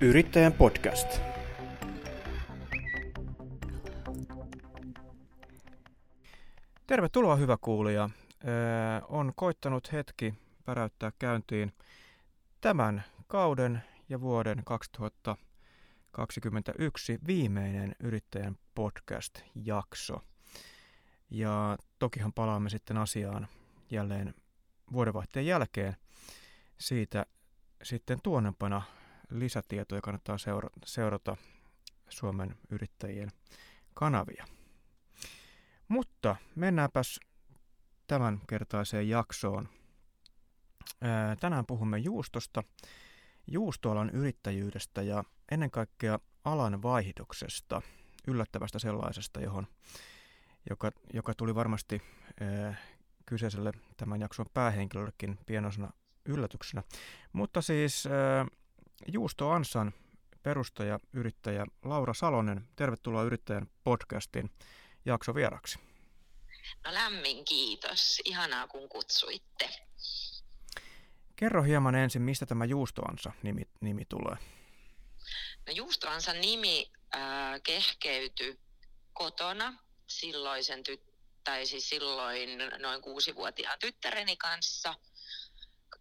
Yrittäjän podcast. Tervetuloa hyvä kuulija. On koittanut hetki päräyttää käyntiin tämän kauden ja vuoden 2021 viimeinen Yrittäjän podcast-jakso. Ja tokihan palaamme sitten asiaan jälleen vuodenvaihteen jälkeen. Siitä sitten tuonnempana lisätietoja kannattaa seurata, seurata Suomen yrittäjien kanavia. Mutta mennäänpäs tämän kertaiseen jaksoon. Tänään puhumme juustosta, juustoalan yrittäjyydestä ja ennen kaikkea alan vaihdoksesta, yllättävästä sellaisesta, johon, joka, joka tuli varmasti kyseiselle tämän jakson päähenkilöllekin pienosena yllätyksenä. Mutta siis Juusto Ansan perustaja, yrittäjä Laura Salonen, tervetuloa Yrittäjän podcastin jakso vieraksi. No lämmin kiitos. Ihanaa kun kutsuitte. Kerro hieman ensin, mistä tämä Juustoansa nimi, nimi tulee. No Juustoansa nimi äh, kehkeytyi kotona silloisen tyt- tai siis silloin noin kuusivuotiaan tyttäreni kanssa.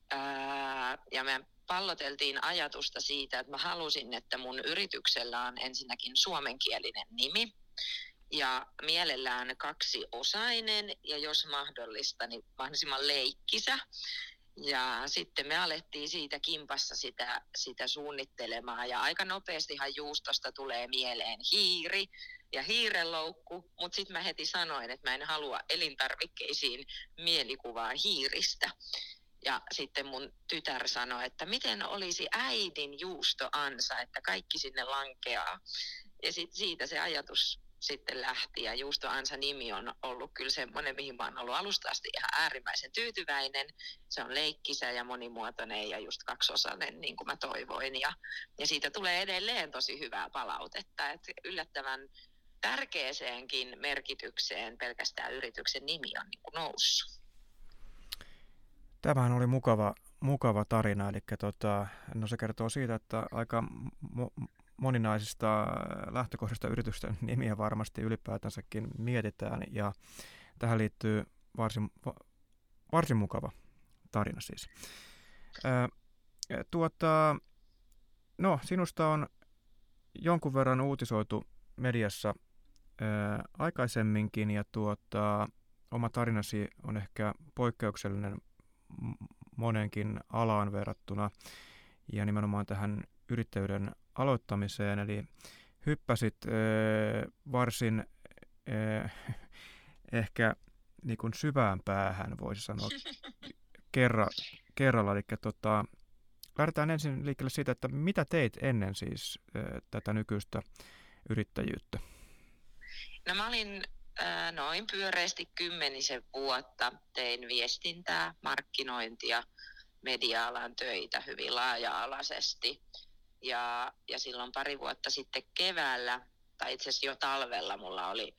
Ää, ja me palloteltiin ajatusta siitä, että mä halusin, että mun yrityksellä on ensinnäkin suomenkielinen nimi ja mielellään kaksiosainen ja jos mahdollista, niin mahdollisimman leikkisä. Ja sitten me alettiin siitä kimpassa sitä, sitä suunnittelemaan ja aika nopeastihan juustosta tulee mieleen hiiri ja hiireloukku, mutta sitten mä heti sanoin, että mä en halua elintarvikkeisiin mielikuvaa hiiristä. Ja sitten mun tytär sanoi, että miten olisi äidin juustoansa, että kaikki sinne lankeaa. Ja sit siitä se ajatus sitten lähti ja Juustoansa nimi on ollut kyllä semmoinen, mihin mä oon ollut alusta asti ihan äärimmäisen tyytyväinen. Se on leikkisä ja monimuotoinen ja just kaksosainen, niin kuin mä toivoin. Ja, ja siitä tulee edelleen tosi hyvää palautetta, että yllättävän tärkeäseenkin merkitykseen pelkästään yrityksen nimi on niin kuin noussut. Tämähän oli mukava, mukava tarina, eli tota, no se kertoo siitä, että aika mo- moninaisista lähtökohdista yritysten nimiä varmasti ylipäätänsäkin mietitään, ja tähän liittyy varsin, varsin mukava tarina siis. Ää, tuota, no, sinusta on jonkun verran uutisoitu mediassa ää, aikaisemminkin, ja tuota, oma tarinasi on ehkä poikkeuksellinen monenkin alaan verrattuna ja nimenomaan tähän yrittäjyyden aloittamiseen. Eli hyppäsit äh, varsin äh, ehkä niin kuin syvään päähän, voisi sanoa kerra, kerralla. Eli tota, lähdetään ensin liikkeelle siitä, että mitä teit ennen siis äh, tätä nykyistä yrittäjyyttä? No mä olin noin pyöreästi kymmenisen vuotta tein viestintää, markkinointia, media-alan töitä hyvin laaja-alaisesti. Ja, ja silloin pari vuotta sitten keväällä, tai itse asiassa jo talvella, mulla oli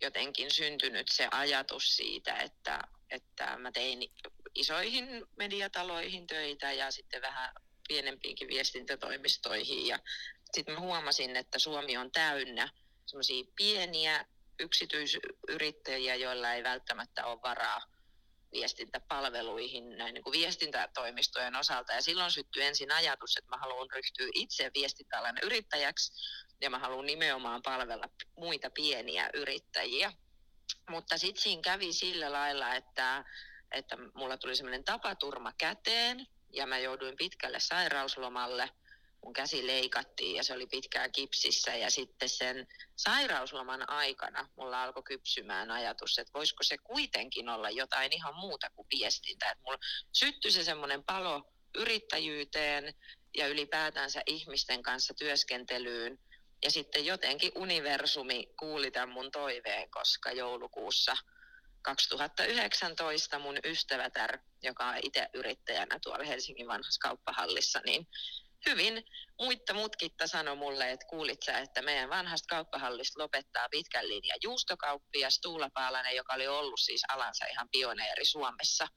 jotenkin syntynyt se ajatus siitä, että, että mä tein isoihin mediataloihin töitä ja sitten vähän pienempiinkin viestintätoimistoihin. Ja sitten mä huomasin, että Suomi on täynnä semmoisia pieniä yksityisyrittäjiä, joilla ei välttämättä ole varaa viestintäpalveluihin näin niin kuin viestintätoimistojen osalta. Ja silloin syttyi ensin ajatus, että mä haluan ryhtyä itse viestintäalan yrittäjäksi ja mä haluan nimenomaan palvella muita pieniä yrittäjiä. Mutta sitten siinä kävi sillä lailla, että, että mulla tuli semmoinen tapaturma käteen ja mä jouduin pitkälle sairauslomalle – mun käsi leikattiin ja se oli pitkään kipsissä ja sitten sen sairausloman aikana mulla alkoi kypsymään ajatus, että voisiko se kuitenkin olla jotain ihan muuta kuin viestintä. Että mulla syttyi se semmoinen palo yrittäjyyteen ja ylipäätänsä ihmisten kanssa työskentelyyn. Ja sitten jotenkin universumi kuuli tämän mun toiveen, koska joulukuussa 2019 mun ystävätär, joka on itse yrittäjänä tuolla Helsingin vanhassa kauppahallissa, niin hyvin muitta mutkitta sanoi mulle, että kuulit sä, että meidän vanhasta kauppahallista lopettaa pitkän linjan juustokauppias Tuula Paalanen, joka oli ollut siis alansa ihan pioneeri Suomessa.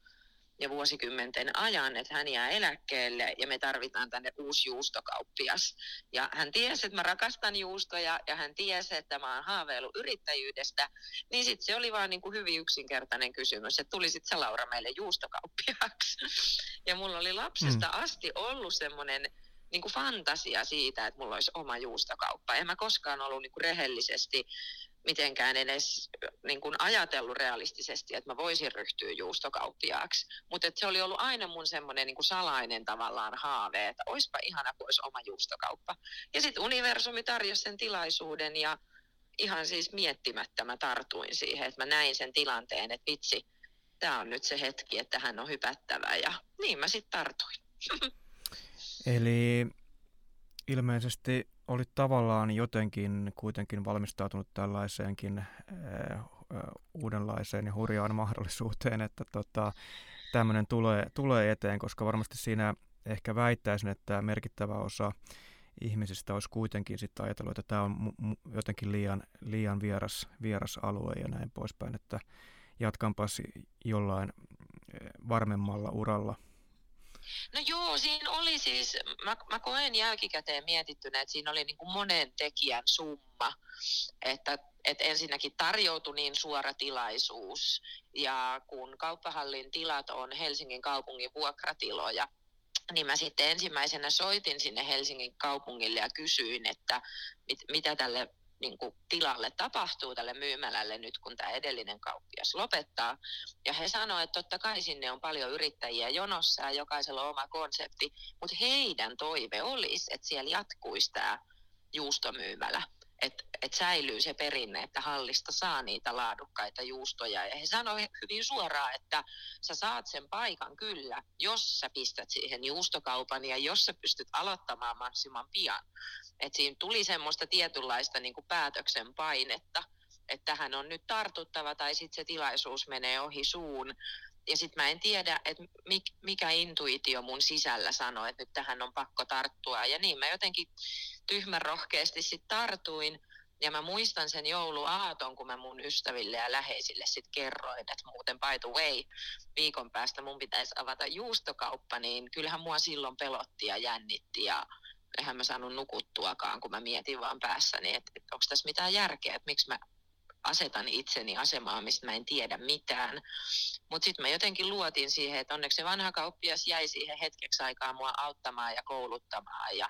ja vuosikymmenten ajan, että hän jää eläkkeelle ja me tarvitaan tänne uusi juustokauppias. Ja hän tiesi, että mä rakastan juustoja ja hän tiesi, että mä oon haaveillut yrittäjyydestä, niin sitten se oli vaan niin kuin hyvin yksinkertainen kysymys, että tulisit sä Laura meille juustokauppiaksi. Ja mulla oli lapsesta mm. asti ollut semmoinen niin kuin fantasia siitä, että mulla olisi oma juustokauppa. En mä koskaan ollut niin kuin rehellisesti mitenkään edes niin kuin ajatellut realistisesti, että mä voisin ryhtyä juustokauppiaaksi. Mutta se oli ollut aina mun semmoinen niin salainen tavallaan haave, että oispa ihana, kun olisi oma juustokauppa. Ja sitten universumi tarjosi sen tilaisuuden ja ihan siis miettimättä mä tartuin siihen, että mä näin sen tilanteen, että vitsi, tämä on nyt se hetki, että hän on hypättävä ja niin mä sitten tartuin. Eli ilmeisesti olit tavallaan jotenkin kuitenkin valmistautunut tällaiseenkin äh, uudenlaiseen ja hurjaan mahdollisuuteen, että tota, tämmöinen tulee, tulee eteen, koska varmasti siinä ehkä väittäisin, että merkittävä osa ihmisistä olisi kuitenkin sitten ajatellut, että tämä on mu- jotenkin liian, liian vieras, vieras alue ja näin poispäin, että jatkanpas jollain varmemmalla uralla – No joo, siinä oli siis, mä, mä koen jälkikäteen mietittynä, että siinä oli niin kuin monen tekijän summa, että, että ensinnäkin tarjoutui niin suora tilaisuus, ja kun kauppahallin tilat on Helsingin kaupungin vuokratiloja, niin mä sitten ensimmäisenä soitin sinne Helsingin kaupungille ja kysyin, että mit, mitä tälle niin kuin tilalle tapahtuu tälle myymälälle nyt, kun tämä edellinen kauppias lopettaa. Ja he sanoivat, että totta kai sinne on paljon yrittäjiä jonossa ja jokaisella on oma konsepti, mutta heidän toive olisi, että siellä jatkuisi tämä juustomyymälä että et säilyy se perinne, että hallista saa niitä laadukkaita juustoja. Ja he sanoivat hyvin suoraan, että sä saat sen paikan kyllä, jos sä pistät siihen juustokaupan ja jos sä pystyt aloittamaan mahdollisimman pian. Että siinä tuli semmoista tietynlaista niin kuin päätöksen painetta, että tähän on nyt tartuttava tai sitten se tilaisuus menee ohi suun. Ja sitten mä en tiedä, että mikä intuitio mun sisällä sanoi, että nyt tähän on pakko tarttua. Ja niin mä jotenkin tyhmän rohkeasti sitten tartuin. Ja mä muistan sen jouluaaton, kun mä mun ystäville ja läheisille sitten kerroin, että muuten by the way, viikon päästä mun pitäisi avata juustokauppa, niin kyllähän mua silloin pelotti ja jännitti ja eihän mä saanut nukuttuakaan, kun mä mietin vaan päässäni, että, että onko tässä mitään järkeä, että miksi mä asetan itseni asemaan, mistä mä en tiedä mitään. Mutta sitten mä jotenkin luotin siihen, että onneksi se vanha kauppias jäi siihen hetkeksi aikaa mua auttamaan ja kouluttamaan. Ja,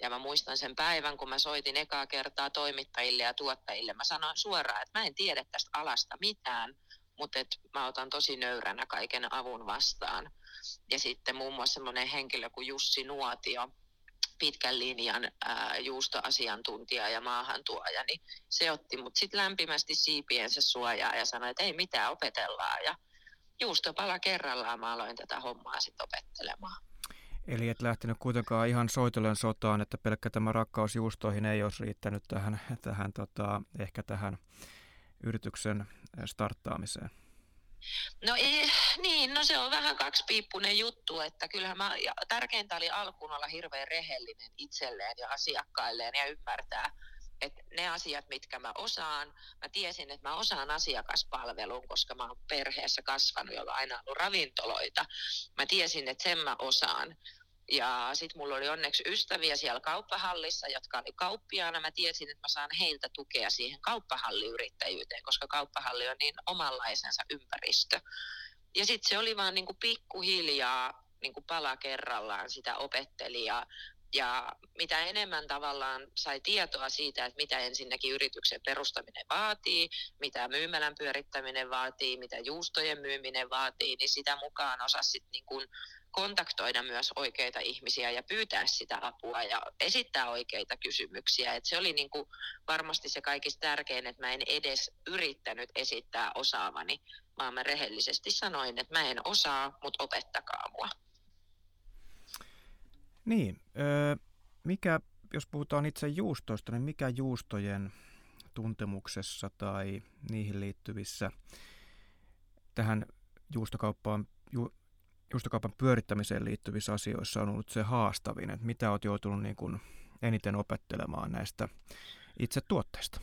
ja mä muistan sen päivän, kun mä soitin ekaa kertaa toimittajille ja tuottajille. Mä sanoin suoraan, että mä en tiedä tästä alasta mitään, mutta et mä otan tosi nöyränä kaiken avun vastaan. Ja sitten muun muassa semmoinen henkilö kuin Jussi Nuotio, pitkän linjan ää, juustoasiantuntija ja maahantuoja, niin se otti mut sitten lämpimästi siipiensä suojaa ja sanoi, että ei mitään, opetellaan. Ja juustopala kerrallaan mä aloin tätä hommaa sitten opettelemaan. Eli et lähtenyt kuitenkaan ihan soitellen sotaan, että pelkkä tämä rakkaus juustoihin ei olisi riittänyt tähän, tähän tota, ehkä tähän yrityksen starttaamiseen. No ei, niin, no se on vähän kaksipiippunen juttu, että kyllähän mä, tärkeintä oli alkuun olla hirveän rehellinen itselleen ja asiakkailleen ja ymmärtää, että ne asiat, mitkä mä osaan, mä tiesin, että mä osaan asiakaspalvelun, koska mä oon perheessä kasvanut, jolla on aina ollut ravintoloita. Mä tiesin, että sen mä osaan. Ja sitten mulla oli onneksi ystäviä siellä kauppahallissa, jotka oli kauppiaana. Mä tiesin, että mä saan heiltä tukea siihen kauppahalliyrittäjyyteen, koska kauppahalli on niin omanlaisensa ympäristö. Ja sitten se oli vaan niin kuin pikkuhiljaa niin kuin pala kerrallaan sitä opetteli ja, ja mitä enemmän tavallaan sai tietoa siitä, että mitä ensinnäkin yrityksen perustaminen vaatii, mitä myymälän pyörittäminen vaatii, mitä juustojen myyminen vaatii, niin sitä mukaan osasi sitten niin kuin kontaktoida myös oikeita ihmisiä ja pyytää sitä apua ja esittää oikeita kysymyksiä. Et se oli niin kuin varmasti se kaikista tärkein, että mä en edes yrittänyt esittää osaavani, vaan mä rehellisesti sanoin, että mä en osaa, mutta opettakaa mua. Niin, mikä, jos puhutaan itse juustoista, niin mikä juustojen tuntemuksessa tai niihin liittyvissä tähän juustokauppaan, ju, juustokaupan pyörittämiseen liittyvissä asioissa on ollut se haastavin, että mitä olet joutunut niin kuin eniten opettelemaan näistä itse tuotteista?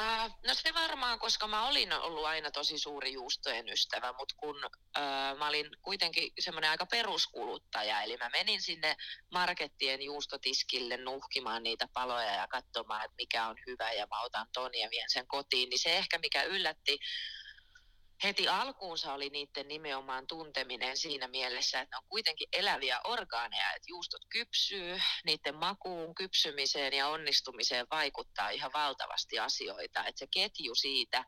Uh, no se varmaan, koska mä olin ollut aina tosi suuri juustojen ystävä, mutta kun uh, mä olin kuitenkin semmoinen aika peruskuluttaja, eli mä menin sinne markettien juustotiskille nuhkimaan niitä paloja ja katsomaan, että mikä on hyvä ja mä otan ton ja vien sen kotiin, niin se ehkä mikä yllätti heti alkuunsa oli niiden nimenomaan tunteminen siinä mielessä, että ne on kuitenkin eläviä orgaaneja, että juustot kypsyy, niiden makuun, kypsymiseen ja onnistumiseen vaikuttaa ihan valtavasti asioita, että se ketju siitä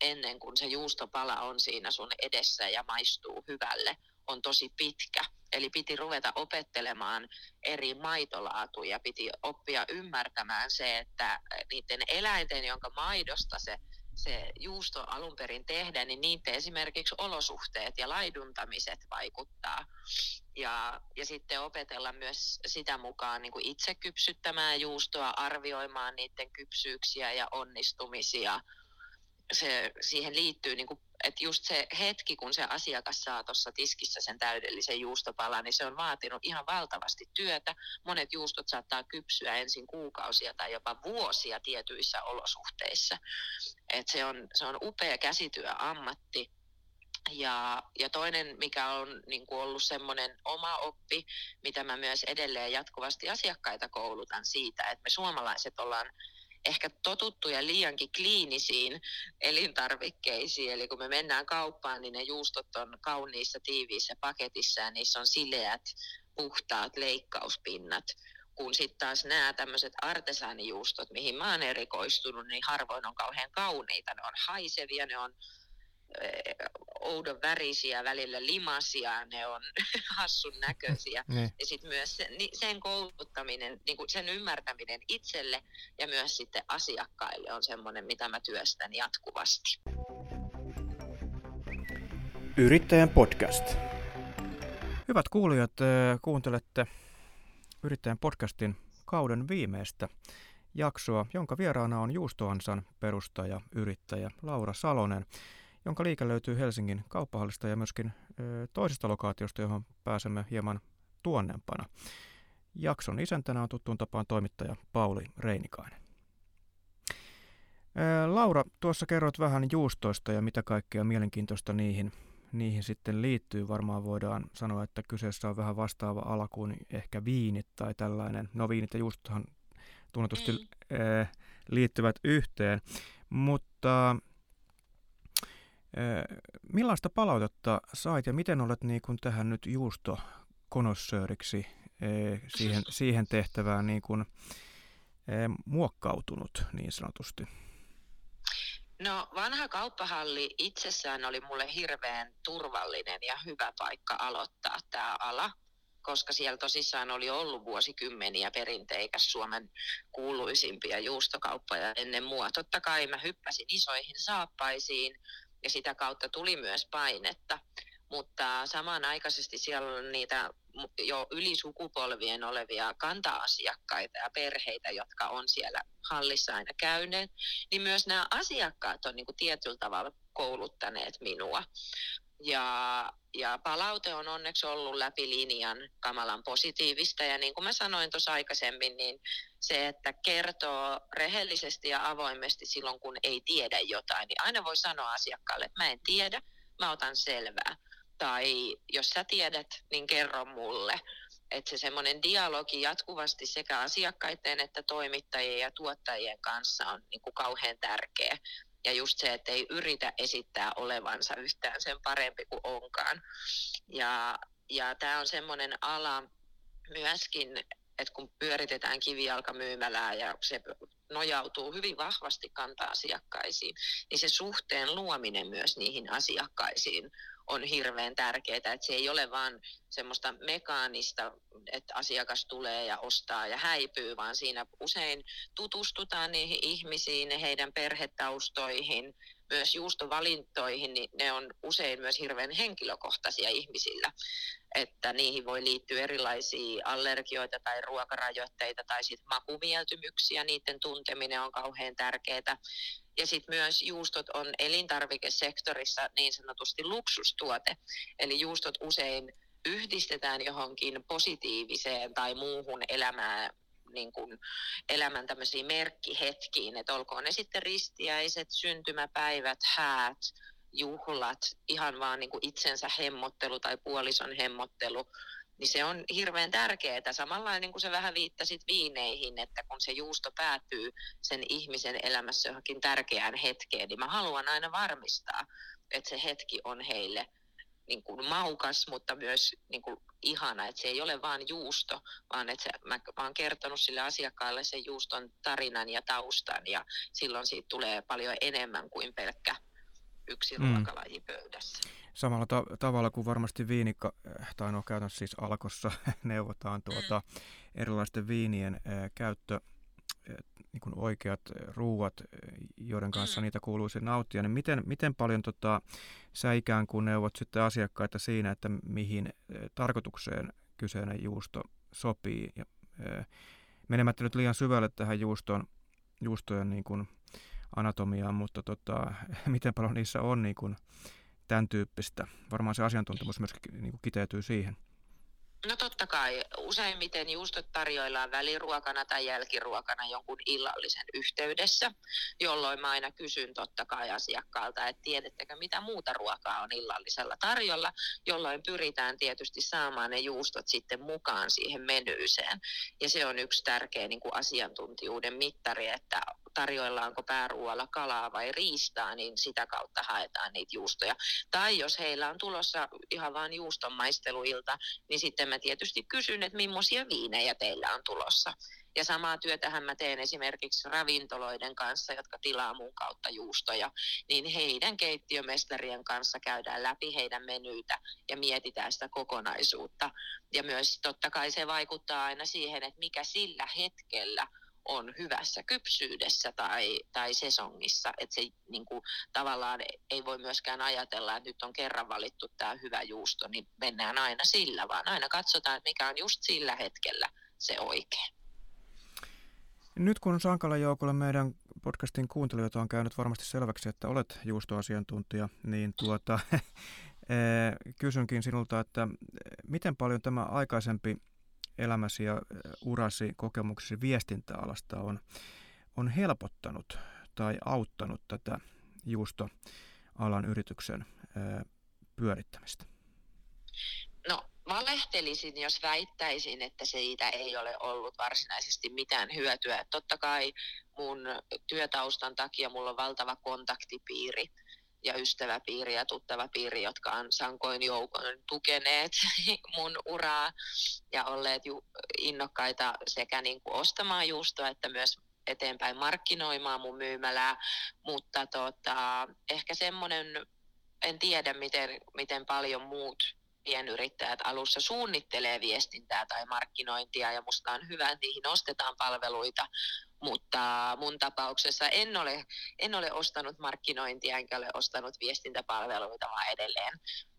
ennen kuin se juustopala on siinä sun edessä ja maistuu hyvälle, on tosi pitkä. Eli piti ruveta opettelemaan eri maitolaatuja, piti oppia ymmärtämään se, että niiden eläinten, jonka maidosta se se juusto alun perin tehdä, niin niiden esimerkiksi olosuhteet ja laiduntamiset vaikuttaa. Ja, ja sitten opetella myös sitä mukaan niin kuin itse kypsyttämään juustoa, arvioimaan niiden kypsyyksiä ja onnistumisia. Se, siihen liittyy niin kuin että just se hetki, kun se asiakas saa tuossa tiskissä sen täydellisen juustopalan, niin se on vaatinut ihan valtavasti työtä. Monet juustot saattaa kypsyä ensin kuukausia tai jopa vuosia tietyissä olosuhteissa. Et se, on, se on upea käsityöammatti. Ja, ja toinen, mikä on niin kuin ollut semmoinen oma oppi, mitä mä myös edelleen jatkuvasti asiakkaita koulutan siitä, että me suomalaiset ollaan ehkä totuttuja liiankin kliinisiin elintarvikkeisiin. Eli kun me mennään kauppaan, niin ne juustot on kauniissa tiiviissä paketissa ja niissä on sileät, puhtaat leikkauspinnat. Kun sitten taas nämä tämmöiset artesaanijuustot, mihin mä oon erikoistunut, niin harvoin on kauhean kauniita. Ne on haisevia, ne on oudon värisiä, välillä limasia, ne on hassun näköisiä. niin. Ja sitten myös sen, sen kouluttaminen, niin kuin sen ymmärtäminen itselle ja myös sitten asiakkaille on semmoinen, mitä mä työstän jatkuvasti. Yrittäjän podcast. Hyvät kuulijat, kuuntelette Yrittäjän podcastin kauden viimeistä jaksoa, jonka vieraana on Juustoansan perustaja, yrittäjä Laura Salonen jonka liike löytyy Helsingin kauppahallista ja myöskin ö, toisesta lokaatiosta, johon pääsemme hieman tuonnempana. Jakson isäntänä on tuttuun tapaan toimittaja Pauli Reinikainen. Laura, tuossa kerroit vähän juustoista ja mitä kaikkea mielenkiintoista niihin, niihin sitten liittyy. Varmaan voidaan sanoa, että kyseessä on vähän vastaava ala kuin ehkä viinit tai tällainen. No viinit ja juustohan tunnetusti mm. liittyvät yhteen, mutta Millaista palautetta sait ja miten olet niin kuin tähän nyt juusto konossööriksi siihen, siihen tehtävään niin kuin, muokkautunut niin sanotusti? No vanha kauppahalli itsessään oli mulle hirveän turvallinen ja hyvä paikka aloittaa tämä ala, koska siellä tosissaan oli ollut vuosikymmeniä perinteikäs Suomen kuuluisimpia juustokauppoja ennen mua. Totta kai mä hyppäsin isoihin saappaisiin, ja sitä kautta tuli myös painetta. Mutta samanaikaisesti siellä on niitä jo yli sukupolvien olevia kanta-asiakkaita ja perheitä, jotka on siellä hallissa aina käyneet, niin myös nämä asiakkaat on niin kuin tietyllä tavalla kouluttaneet minua. Ja, ja palaute on onneksi ollut läpi linjan kamalan positiivista. Ja niin kuin mä sanoin tuossa aikaisemmin, niin se, että kertoo rehellisesti ja avoimesti silloin, kun ei tiedä jotain, niin aina voi sanoa asiakkaalle, että mä en tiedä, mä otan selvää. Tai jos sä tiedät, niin kerro mulle. Että se semmoinen dialogi jatkuvasti sekä asiakkaiden että toimittajien ja tuottajien kanssa on niin kuin kauhean tärkeä. Ja just se, että ei yritä esittää olevansa yhtään sen parempi kuin onkaan. Ja, ja tämä on semmoinen ala myöskin, että kun pyöritetään kivijalkamyymälää ja se nojautuu hyvin vahvasti kanta-asiakkaisiin, niin se suhteen luominen myös niihin asiakkaisiin on hirveän tärkeää, että se ei ole vain semmoista mekaanista, että asiakas tulee ja ostaa ja häipyy, vaan siinä usein tutustutaan niihin ihmisiin, heidän perhetaustoihin, myös juustovalintoihin, niin ne on usein myös hirveän henkilökohtaisia ihmisillä, että niihin voi liittyä erilaisia allergioita tai ruokarajoitteita tai sitten makumieltymyksiä, niiden tunteminen on kauhean tärkeää. Ja sitten myös juustot on elintarvikesektorissa niin sanotusti luksustuote, eli juustot usein yhdistetään johonkin positiiviseen tai muuhun elämään niin kuin elämän tämmöisiin merkkihetkiin, että olkoon ne sitten ristiäiset, syntymäpäivät, häät, juhlat, ihan vaan niin kuin itsensä hemmottelu tai puolison hemmottelu, niin se on hirveän tärkeää. Samalla niin kuin se vähän viittasit viineihin, että kun se juusto päätyy sen ihmisen elämässä johonkin tärkeään hetkeen, niin mä haluan aina varmistaa, että se hetki on heille niin kuin maukas, mutta myös niin kuin ihana, että se ei ole vain juusto, vaan että se, mä, mä oon kertonut sille asiakkaalle sen juuston tarinan ja taustan ja silloin siitä tulee paljon enemmän kuin pelkkä yksi mm. ruokalaji pöydässä. Samalla ta- tavalla kuin varmasti viini, tai no käytännössä siis alkossa neuvotaan tuota mm. erilaisten viinien äh, käyttö, äh, niin kuin oikeat ruuat, joiden kanssa mm. niitä kuuluisi nauttia, niin miten, miten paljon tota, sä ikään kuin neuvot sitten asiakkaita siinä, että mihin äh, tarkoitukseen kyseinen juusto sopii, ja, äh, menemättä nyt liian syvälle tähän juustoon, juustojen niin kuin anatomiaan, mutta tota, miten paljon niissä on niin kuin, tämän tyyppistä. Varmaan se asiantuntemus myöskin niin kuin kiteytyy siihen. No totta kai. Useimmiten juustot tarjoillaan väliruokana tai jälkiruokana jonkun illallisen yhteydessä, jolloin mä aina kysyn totta kai asiakkaalta, että tiedettekö mitä muuta ruokaa on illallisella tarjolla, jolloin pyritään tietysti saamaan ne juustot sitten mukaan siihen menyyseen. Ja se on yksi tärkeä niin kuin asiantuntijuuden mittari, että tarjoillaanko pääruoalla kalaa vai riistaa, niin sitä kautta haetaan niitä juustoja. Tai jos heillä on tulossa ihan vain juustonmaisteluilta, niin sitten mä tietysti kysyn, että millaisia viinejä teillä on tulossa. Ja samaa työtähän mä teen esimerkiksi ravintoloiden kanssa, jotka tilaa mun kautta juustoja, niin heidän keittiömestarien kanssa käydään läpi heidän menyitä ja mietitään sitä kokonaisuutta. Ja myös totta kai se vaikuttaa aina siihen, että mikä sillä hetkellä on hyvässä kypsyydessä tai, tai sesongissa. Että se niin kuin, tavallaan ei voi myöskään ajatella, että nyt on kerran valittu tämä hyvä juusto, niin mennään aina sillä, vaan aina katsotaan, että mikä on just sillä hetkellä se oikein. Nyt kun Sankala joukolla meidän podcastin kuuntelijoita on käynyt varmasti selväksi, että olet juustoasiantuntija, niin tuota, eh, kysynkin sinulta, että miten paljon tämä aikaisempi elämäsi ja urasi kokemuksesi viestintäalasta on, on helpottanut tai auttanut tätä juustoalan yrityksen pyörittämistä? No valehtelisin, jos väittäisin, että siitä ei ole ollut varsinaisesti mitään hyötyä. Totta kai mun työtaustan takia mulla on valtava kontaktipiiri ja ystäväpiiri ja tuttava piiri, jotka on sankoin joukon tukeneet mun uraa ja olleet ju- innokkaita sekä niin kuin ostamaan juustoa että myös eteenpäin markkinoimaan mun myymälää, mutta tota, ehkä semmoinen, en tiedä miten, miten paljon muut pienyrittäjät alussa suunnittelee viestintää tai markkinointia ja musta on hyvä, että niihin ostetaan palveluita, mutta mun tapauksessa en ole, en ole ostanut markkinointia enkä ole ostanut viestintäpalveluita, vaan edelleen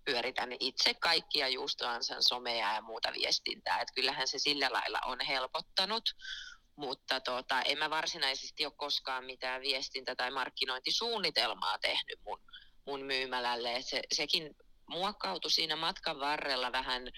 pyöritän itse kaikkia juustoansan somea ja muuta viestintää. että kyllähän se sillä lailla on helpottanut, mutta tota, en mä varsinaisesti ole koskaan mitään viestintä- tai markkinointisuunnitelmaa tehnyt mun, mun myymälälle. se, sekin muokkautui siinä matkan varrella vähän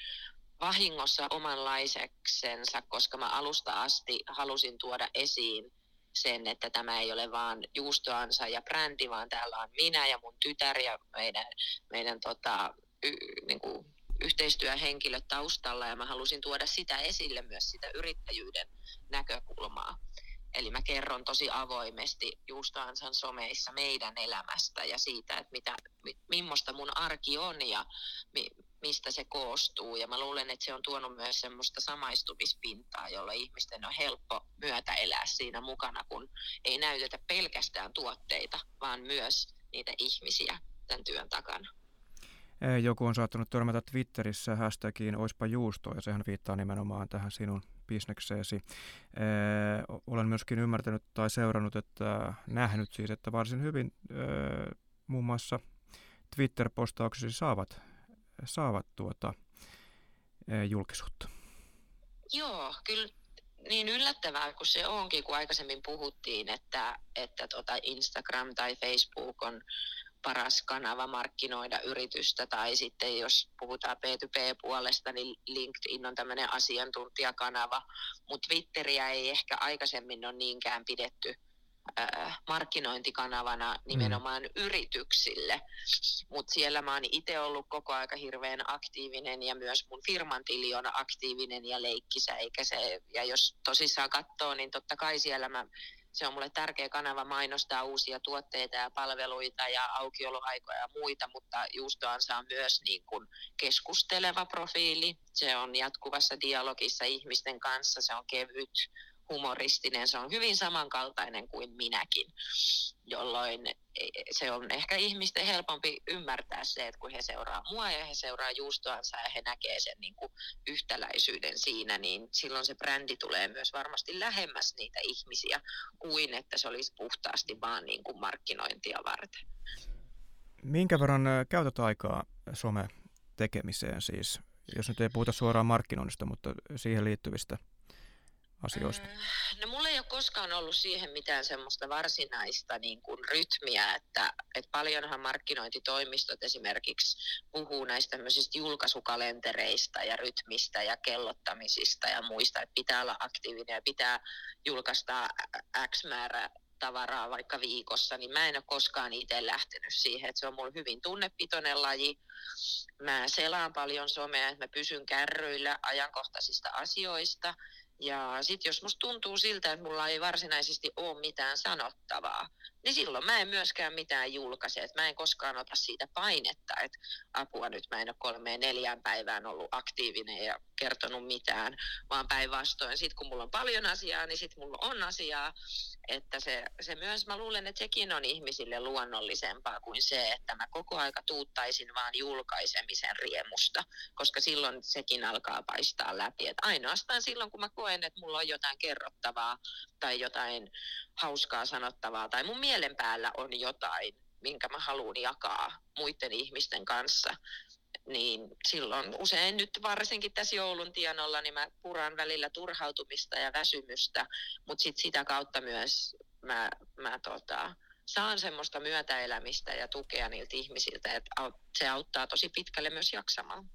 vahingossa omanlaiseksensa, koska mä alusta asti halusin tuoda esiin sen, että tämä ei ole vaan juustoansa ja brändi, vaan täällä on minä ja mun tytär ja meidän, meidän tota, y, niin kuin yhteistyöhenkilöt taustalla ja mä halusin tuoda sitä esille myös sitä yrittäjyyden näkökulmaa. Eli mä kerron tosi avoimesti Juustoansan someissa meidän elämästä ja siitä, että mitä, millaista mun arki on ja mi, mistä se koostuu. Ja mä luulen, että se on tuonut myös semmoista samaistumispintaa, jolla ihmisten on helppo myötä elää siinä mukana, kun ei näytetä pelkästään tuotteita, vaan myös niitä ihmisiä tämän työn takana. Joku on saattanut törmätä Twitterissä hashtagiin oispa juusto, ja sehän viittaa nimenomaan tähän sinun bisnekseesi. Olen myöskin ymmärtänyt tai seurannut, että nähnyt siis, että varsin hyvin muun muassa Twitter-postauksesi saavat, saavat tuota, julkisuutta. Joo, kyllä niin yllättävää kuin se onkin, kun aikaisemmin puhuttiin, että, että tota Instagram tai Facebook on paras kanava markkinoida yritystä tai sitten jos puhutaan P2P-puolesta, niin LinkedIn on tämmöinen asiantuntijakanava, mutta Twitteriä ei ehkä aikaisemmin ole niinkään pidetty äh, markkinointikanavana nimenomaan mm. yrityksille. Mutta siellä mä oon itse ollut koko aika hirveän aktiivinen ja myös mun firman tili on aktiivinen ja leikkisä, eikä se, ja jos tosissaan katsoo, niin totta kai siellä mä se on mulle tärkeä kanava mainostaa uusia tuotteita ja palveluita ja aukioloaikoja ja muita, mutta Juustoansa on myös niin kuin keskusteleva profiili. Se on jatkuvassa dialogissa ihmisten kanssa, se on kevyt, humoristinen, se on hyvin samankaltainen kuin minäkin, jolloin se on ehkä ihmisten helpompi ymmärtää se, että kun he seuraa mua ja he seuraa juustoansa ja he näkee sen niin kuin yhtäläisyyden siinä, niin silloin se brändi tulee myös varmasti lähemmäs niitä ihmisiä kuin että se olisi puhtaasti vaan niin kuin markkinointia varten. Minkä verran käytät aikaa some tekemiseen siis, jos nyt ei puhuta suoraan markkinoinnista, mutta siihen liittyvistä asioista? Mm, no mulla ei ole koskaan ollut siihen mitään semmoista varsinaista niin kuin rytmiä, että, että paljonhan markkinointitoimistot esimerkiksi puhuu näistä tämmöisistä julkaisukalentereista ja rytmistä ja kellottamisista ja muista, että pitää olla aktiivinen ja pitää julkaista X määrä tavaraa vaikka viikossa, niin mä en ole koskaan itse lähtenyt siihen, että se on mulla hyvin tunnepitoinen laji. Mä selaan paljon somea, että mä pysyn kärryillä ajankohtaisista asioista – ja sitten jos musta tuntuu siltä, että mulla ei varsinaisesti ole mitään sanottavaa, niin silloin mä en myöskään mitään julkaise. Et mä en koskaan ota siitä painetta, että apua nyt mä en ole kolmeen neljään päivään ollut aktiivinen ja kertonut mitään, vaan päinvastoin. Sitten kun mulla on paljon asiaa, niin sitten mulla on asiaa. Että se, se myös, mä luulen, että sekin on ihmisille luonnollisempaa kuin se, että mä koko aika tuuttaisin vaan julkaisemisen riemusta, koska silloin sekin alkaa paistaa läpi. Et ainoastaan silloin, kun mä koen, että mulla on jotain kerrottavaa tai jotain hauskaa sanottavaa tai mun mielen päällä on jotain, minkä mä haluan jakaa muiden ihmisten kanssa, niin silloin usein nyt varsinkin tässä joulun tienolla, niin mä puran välillä turhautumista ja väsymystä, mutta sit sitä kautta myös mä, mä tota, saan semmoista myötäelämistä ja tukea niiltä ihmisiltä, että se auttaa tosi pitkälle myös jaksamaan.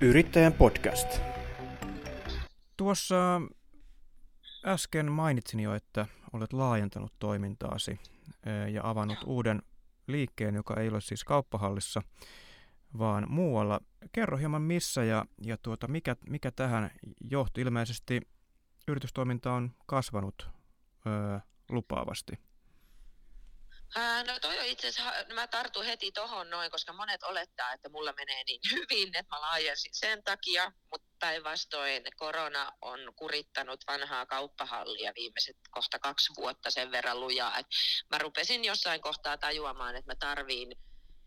Yrittäjän podcast. Tuossa äsken mainitsin jo, että olet laajentanut toimintaasi ja avannut uuden liikkeen, joka ei ole siis kauppahallissa, vaan muualla. Kerro hieman missä ja, ja tuota, mikä, mikä tähän johti. Ilmeisesti yritystoiminta on kasvanut öö, lupaavasti. No toi on itse asiassa, mä tartun heti tohon noin, koska monet olettaa, että mulla menee niin hyvin, että mä laajensin sen takia, mutta päinvastoin korona on kurittanut vanhaa kauppahallia viimeiset kohta kaksi vuotta sen verran lujaa, että mä rupesin jossain kohtaa tajuamaan, että mä tarviin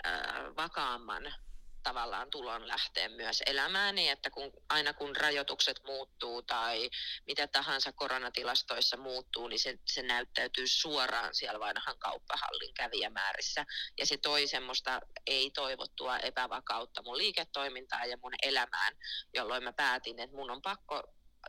äh, vakaamman tavallaan tulon lähteen myös elämääni, että kun, aina kun rajoitukset muuttuu tai mitä tahansa koronatilastoissa muuttuu, niin se, se näyttäytyy suoraan siellä vanhan kauppahallin kävijämäärissä. Ja se toi semmoista ei-toivottua epävakautta mun liiketoimintaan ja mun elämään, jolloin mä päätin, että mun on pakko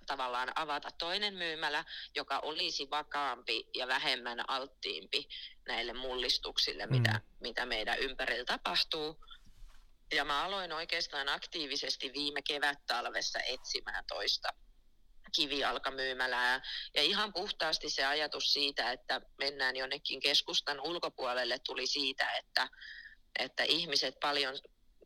tavallaan avata toinen myymälä, joka olisi vakaampi ja vähemmän alttiimpi näille mullistuksille, mm. mitä, mitä meidän ympärillä tapahtuu ja mä aloin oikeastaan aktiivisesti viime kevät-talvessa etsimään toista kivialkamyymälää. Ja ihan puhtaasti se ajatus siitä, että mennään jonnekin keskustan ulkopuolelle tuli siitä, että, että ihmiset paljon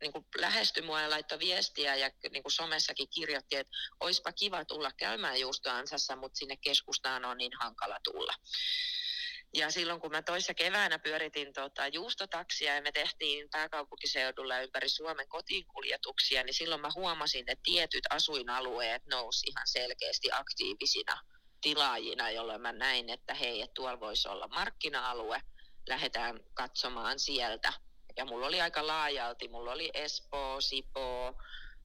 niin kuin lähestyi mua ja laittoi viestiä ja niin kuin somessakin kirjoitti, että olisipa kiva tulla käymään juustoansassa, mutta sinne keskustaan on niin hankala tulla. Ja silloin kun mä toissa keväänä pyöritin tota juustotaksia ja me tehtiin pääkaupunkiseudulla ympäri Suomen kotiinkuljetuksia, niin silloin mä huomasin, että tietyt asuinalueet nousi ihan selkeästi aktiivisina tilaajina, jolloin mä näin, että hei, että tuolla voisi olla markkina-alue, lähdetään katsomaan sieltä. Ja mulla oli aika laajalti, mulla oli Espoo, Sipoo,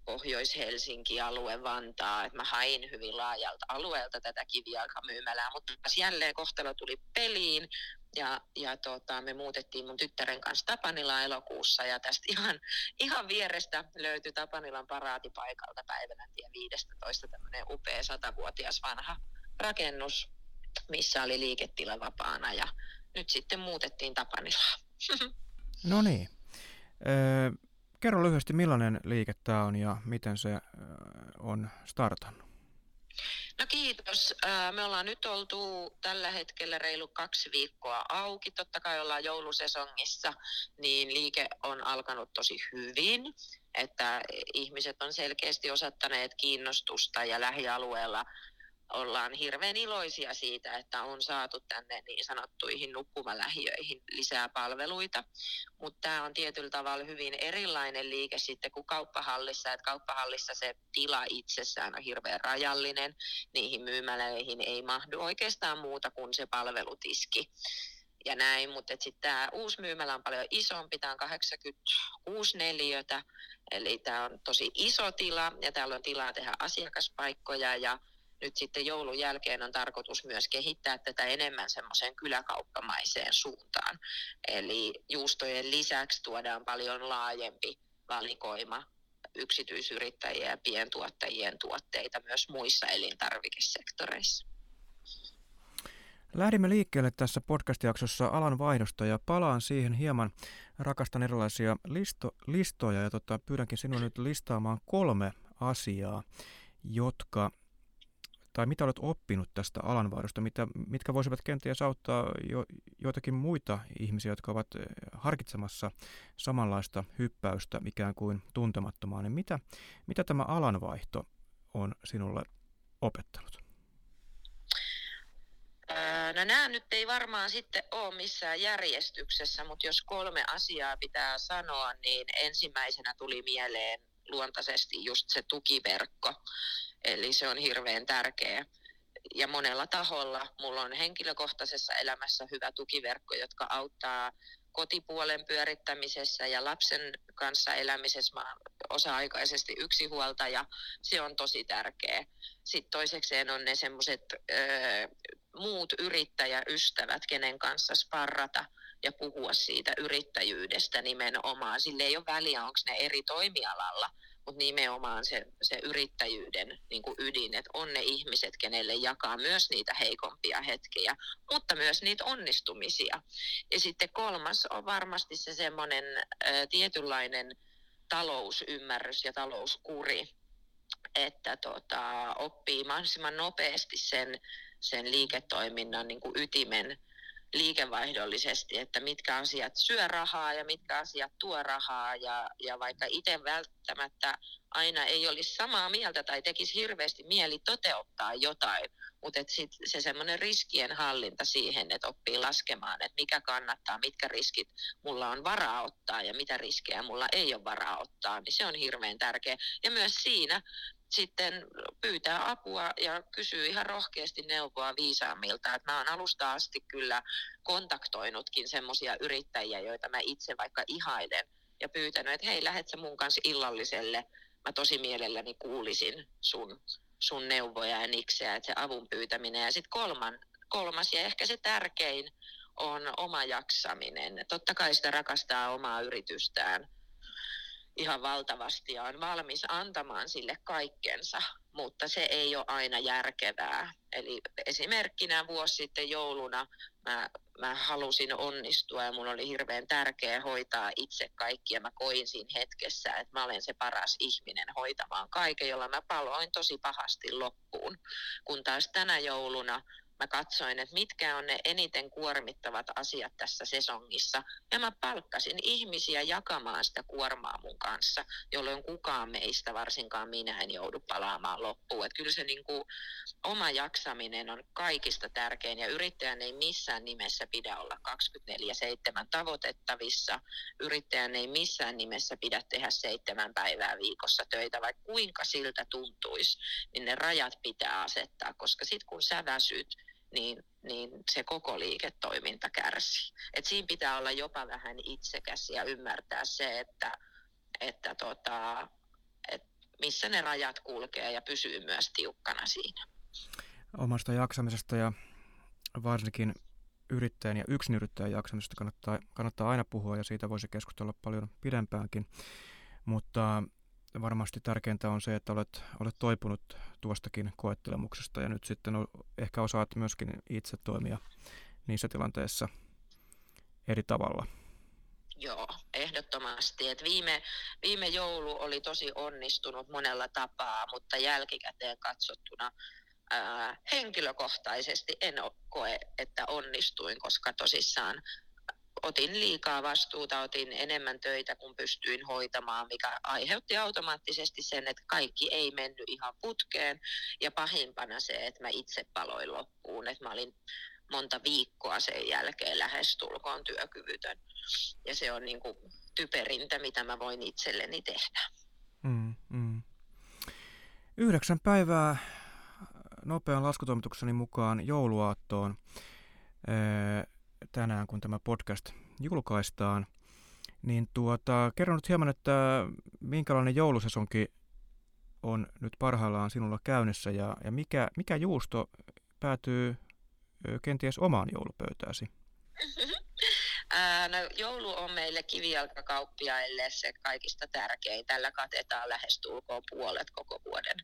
Pohjois-Helsinki, alue Vantaa, että mä hain hyvin laajalta alueelta tätä kivijalkamyymälää, mutta jälleen kohtalo tuli peliin ja, ja tota, me muutettiin mun tyttären kanssa Tapanilaan elokuussa ja tästä ihan, ihan vierestä löytyi Tapanilan paraatipaikalta Päiväläntie 15 tämmöinen upea satavuotias vanha rakennus, missä oli liiketila vapaana ja nyt sitten muutettiin Tapanilaan. No niin. Öö, kerro lyhyesti, millainen liike tämä on ja miten se on startannut? No kiitos. Me ollaan nyt oltu tällä hetkellä reilu kaksi viikkoa auki. Totta kai ollaan joulusesongissa, niin liike on alkanut tosi hyvin. Että ihmiset on selkeästi osoittaneet kiinnostusta ja lähialueella ollaan hirveän iloisia siitä, että on saatu tänne niin sanottuihin nukkumalähiöihin lisää palveluita. Mutta tämä on tietyllä tavalla hyvin erilainen liike sitten kuin kauppahallissa. Et kauppahallissa se tila itsessään on hirveän rajallinen. Niihin myymäläihin ei mahdu oikeastaan muuta kuin se palvelutiski ja näin, mutta sitten tämä uusi myymälä on paljon isompi, tämä on 86 neliötä, eli tämä on tosi iso tila ja täällä on tilaa tehdä asiakaspaikkoja ja nyt sitten joulun jälkeen on tarkoitus myös kehittää tätä enemmän semmoiseen kyläkauppamaiseen suuntaan. Eli juustojen lisäksi tuodaan paljon laajempi valikoima yksityisyrittäjien ja pientuottajien tuotteita myös muissa elintarvikesektoreissa. Lähdimme liikkeelle tässä podcast-jaksossa alan vaihdosta ja palaan siihen hieman. Rakastan erilaisia listo, listoja ja tota, pyydänkin sinua nyt listaamaan kolme asiaa, jotka tai mitä olet oppinut tästä alanvaihdosta, mitä, mitkä voisivat kenties auttaa jo, joitakin muita ihmisiä, jotka ovat eh, harkitsemassa samanlaista hyppäystä ikään kuin tuntemattomaan, niin mitä, mitä tämä alanvaihto on sinulle opettanut? No nämä nyt ei varmaan sitten ole missään järjestyksessä, mutta jos kolme asiaa pitää sanoa, niin ensimmäisenä tuli mieleen luontaisesti just se tukiverkko. Eli se on hirveän tärkeä. Ja monella taholla mulla on henkilökohtaisessa elämässä hyvä tukiverkko, jotka auttaa kotipuolen pyörittämisessä ja lapsen kanssa elämisessä. Mä osa-aikaisesti ja se on tosi tärkeä. Sitten toisekseen on ne semmoiset muut yrittäjäystävät, kenen kanssa sparrata ja puhua siitä yrittäjyydestä nimenomaan. Sille ei ole väliä, onko ne eri toimialalla, mutta nimenomaan se, se yrittäjyyden niin kuin ydin, että on ne ihmiset, kenelle jakaa myös niitä heikompia hetkiä, mutta myös niitä onnistumisia. Ja sitten kolmas on varmasti se semmoinen tietynlainen talousymmärrys ja talouskuri, että tota, oppii mahdollisimman nopeasti sen, sen liiketoiminnan niin kuin ytimen liikevaihdollisesti, että mitkä asiat syö rahaa ja mitkä asiat tuo rahaa ja, ja vaikka itse välttämättä aina ei olisi samaa mieltä tai tekisi hirveästi mieli toteuttaa jotain, mutta sit se semmoinen riskien hallinta siihen, että oppii laskemaan, että mikä kannattaa, mitkä riskit mulla on varaa ottaa ja mitä riskejä mulla ei ole varaa ottaa, niin se on hirveän tärkeä. Ja myös siinä sitten pyytää apua ja kysyy ihan rohkeasti neuvoa viisaammilta. Et mä oon alusta asti kyllä kontaktoinutkin semmoisia yrittäjiä, joita mä itse vaikka ihailen ja pyytänyt, että hei, lähet sä mun kanssa illalliselle. Mä tosi mielelläni kuulisin sun, sun neuvoja ja nikseä, että se avun pyytäminen. Ja sitten kolman, kolmas ja ehkä se tärkein on oma jaksaminen. Totta kai sitä rakastaa omaa yritystään – ihan valtavasti ja on valmis antamaan sille kaikkensa, mutta se ei ole aina järkevää. Eli esimerkkinä vuosi sitten jouluna mä, mä halusin onnistua ja mun oli hirveän tärkeää hoitaa itse kaikki ja mä koin siinä hetkessä, että mä olen se paras ihminen hoitamaan kaiken, jolla mä paloin tosi pahasti loppuun. Kun taas tänä jouluna mä katsoin, että mitkä on ne eniten kuormittavat asiat tässä sesongissa. Ja mä palkkasin ihmisiä jakamaan sitä kuormaa mun kanssa, jolloin kukaan meistä, varsinkaan minä, en joudu palaamaan loppuun. Että kyllä se niin kuin, oma jaksaminen on kaikista tärkein ja yrittäjän ei missään nimessä pidä olla 24-7 tavoitettavissa. Yrittäjän ei missään nimessä pidä tehdä seitsemän päivää viikossa töitä, vaikka kuinka siltä tuntuisi, niin ne rajat pitää asettaa, koska sitten kun sä väsyt, niin, niin se koko liiketoiminta kärsii. Et siinä pitää olla jopa vähän itsekäs ja ymmärtää se, että, että tota, et missä ne rajat kulkee ja pysyy myös tiukkana siinä. Omasta jaksamisesta ja varsinkin yrittäjän ja yksinyrittäjän jaksamisesta kannattaa, kannattaa aina puhua ja siitä voisi keskustella paljon pidempäänkin. Mutta varmasti tärkeintä on se, että olet, olet toipunut tuostakin koettelemuksesta ja nyt sitten ehkä osaat myöskin itse toimia niissä tilanteissa eri tavalla. Joo, ehdottomasti. Et viime, viime joulu oli tosi onnistunut monella tapaa, mutta jälkikäteen katsottuna ää, henkilökohtaisesti en koe, että onnistuin, koska tosissaan otin liikaa vastuuta, otin enemmän töitä kuin pystyin hoitamaan, mikä aiheutti automaattisesti sen, että kaikki ei mennyt ihan putkeen. Ja pahimpana se, että mä itse paloin loppuun, että mä olin monta viikkoa sen jälkeen lähestulkoon työkyvytön. Ja se on niin kuin typerintä, mitä mä voin itselleni tehdä. Mm, mm. Yhdeksän päivää nopean laskutoimitukseni mukaan jouluaattoon tänään, kun tämä podcast julkaistaan. Niin tuota, kerro nyt hieman, että minkälainen joulusesonki on nyt parhaillaan sinulla käynnissä ja, ja mikä, mikä juusto päätyy kenties omaan joulupöytääsi? no, joulu on meille kivijalkakauppiaille se kaikista tärkein. Tällä katetaan lähestulkoon puolet koko vuoden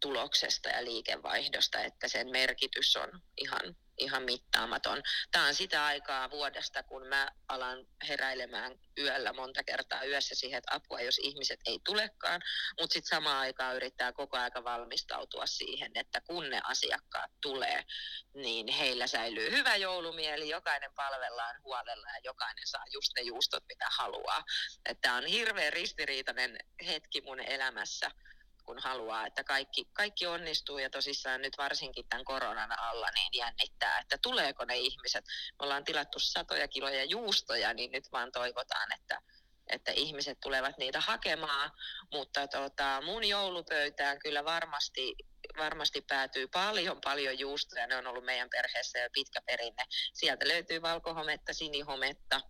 tuloksesta ja liikevaihdosta, että sen merkitys on ihan, ihan mittaamaton. Tämä on sitä aikaa vuodesta, kun mä alan heräilemään yöllä monta kertaa yössä siihen, että apua, jos ihmiset ei tulekaan, mutta sitten samaan aikaan yrittää koko aika valmistautua siihen, että kun ne asiakkaat tulee, niin heillä säilyy hyvä joulumieli, jokainen palvellaan huolella ja jokainen saa just ne juustot, mitä haluaa. Tämä on hirveän ristiriitainen hetki mun elämässä kun haluaa, että kaikki, kaikki onnistuu ja tosissaan nyt varsinkin tämän koronan alla niin jännittää, että tuleeko ne ihmiset. Me ollaan tilattu satoja kiloja juustoja, niin nyt vaan toivotaan, että, että ihmiset tulevat niitä hakemaan, mutta tota, mun joulupöytään kyllä varmasti, varmasti päätyy paljon paljon juustoja, ne on ollut meidän perheessä jo pitkä perinne. Sieltä löytyy valkohometta, sinihometta,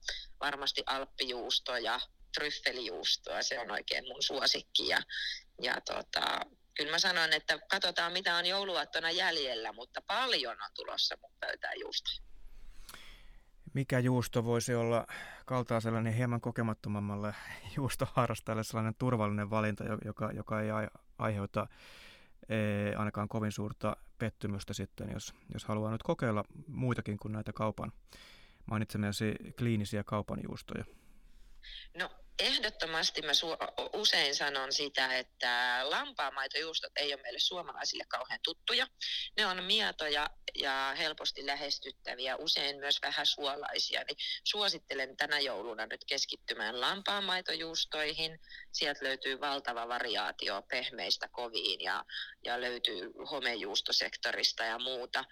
varmasti alppijuustoja, tryffelijuustoa, se on oikein mun suosikki ja, ja tota, kyllä mä sanon, että katsotaan mitä on jouluaattona jäljellä, mutta paljon on tulossa mun pöytään juusta. Mikä juusto voisi olla kaltaiselle niin hieman kokemattomammalle juustoharrastajalle sellainen turvallinen valinta, joka, joka ei aiheuta ei ainakaan kovin suurta pettymystä sitten, jos, jos haluaa nyt kokeilla muitakin kuin näitä kaupan mainitsemiasi kliinisiä kaupan juustoja? No ehdottomasti mä su- usein sanon sitä, että lampaamaitojuustot ei ole meille suomalaisille kauhean tuttuja. Ne on mietoja ja helposti lähestyttäviä, usein myös vähän suolaisia. Niin suosittelen tänä jouluna nyt keskittymään lampaamaitojuustoihin. Sieltä löytyy valtava variaatio pehmeistä koviin ja, ja löytyy homejuustosektorista ja muuta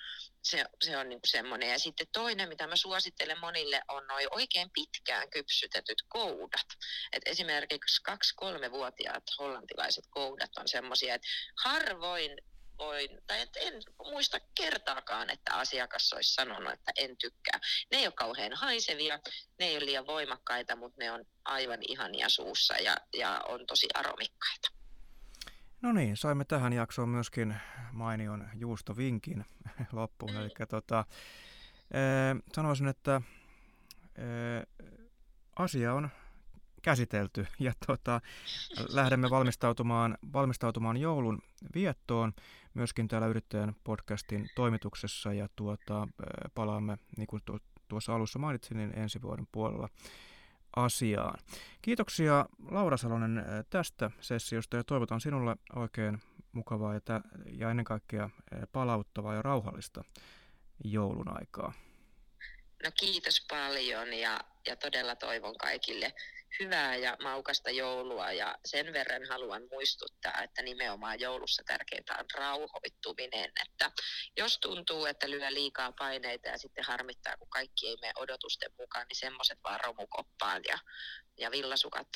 se, se on niin semmoinen. Ja sitten toinen, mitä mä suosittelen monille, on noin oikein pitkään kypsytetyt koudat. Et esimerkiksi kaksi-kolme-vuotiaat hollantilaiset koudat on semmoisia, että harvoin voin, tai et en muista kertaakaan, että asiakas olisi sanonut, että en tykkää. Ne ei ole kauhean haisevia, ne ei ole liian voimakkaita, mutta ne on aivan ihania suussa ja, ja on tosi aromikkaita. No niin, saimme tähän jaksoon myöskin mainion juustovinkin loppuun. Mm. Eli tota, e, sanoisin, että e, asia on käsitelty ja tota, lähdemme valmistautumaan, valmistautumaan joulun viettoon myöskin täällä Yrittäjän podcastin toimituksessa ja tuota, palaamme, niin kuin tuossa alussa mainitsin, niin ensi vuoden puolella asiaan. Kiitoksia Laura Salonen tästä sessiosta ja toivotan sinulle oikein mukavaa ja, tä- ja ennen kaikkea palauttavaa ja rauhallista joulun aikaa. No kiitos paljon ja, ja todella toivon kaikille hyvää ja maukasta joulua ja sen verran haluan muistuttaa, että nimenomaan joulussa tärkeintä on rauhoittuminen, että jos tuntuu, että lyö liikaa paineita ja sitten harmittaa, kun kaikki ei mene odotusten mukaan, niin semmoiset vaan romukoppaan ja, ja villasukat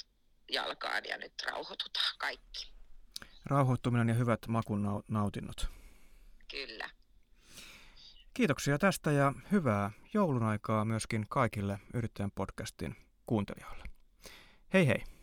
jalkaan ja nyt rauhoitutaan kaikki. Rauhoittuminen ja hyvät makun nautinnot. Kyllä. Kiitoksia tästä ja hyvää joulun aikaa myöskin kaikille Yrittäjän podcastin kuuntelijoille. Hei hei!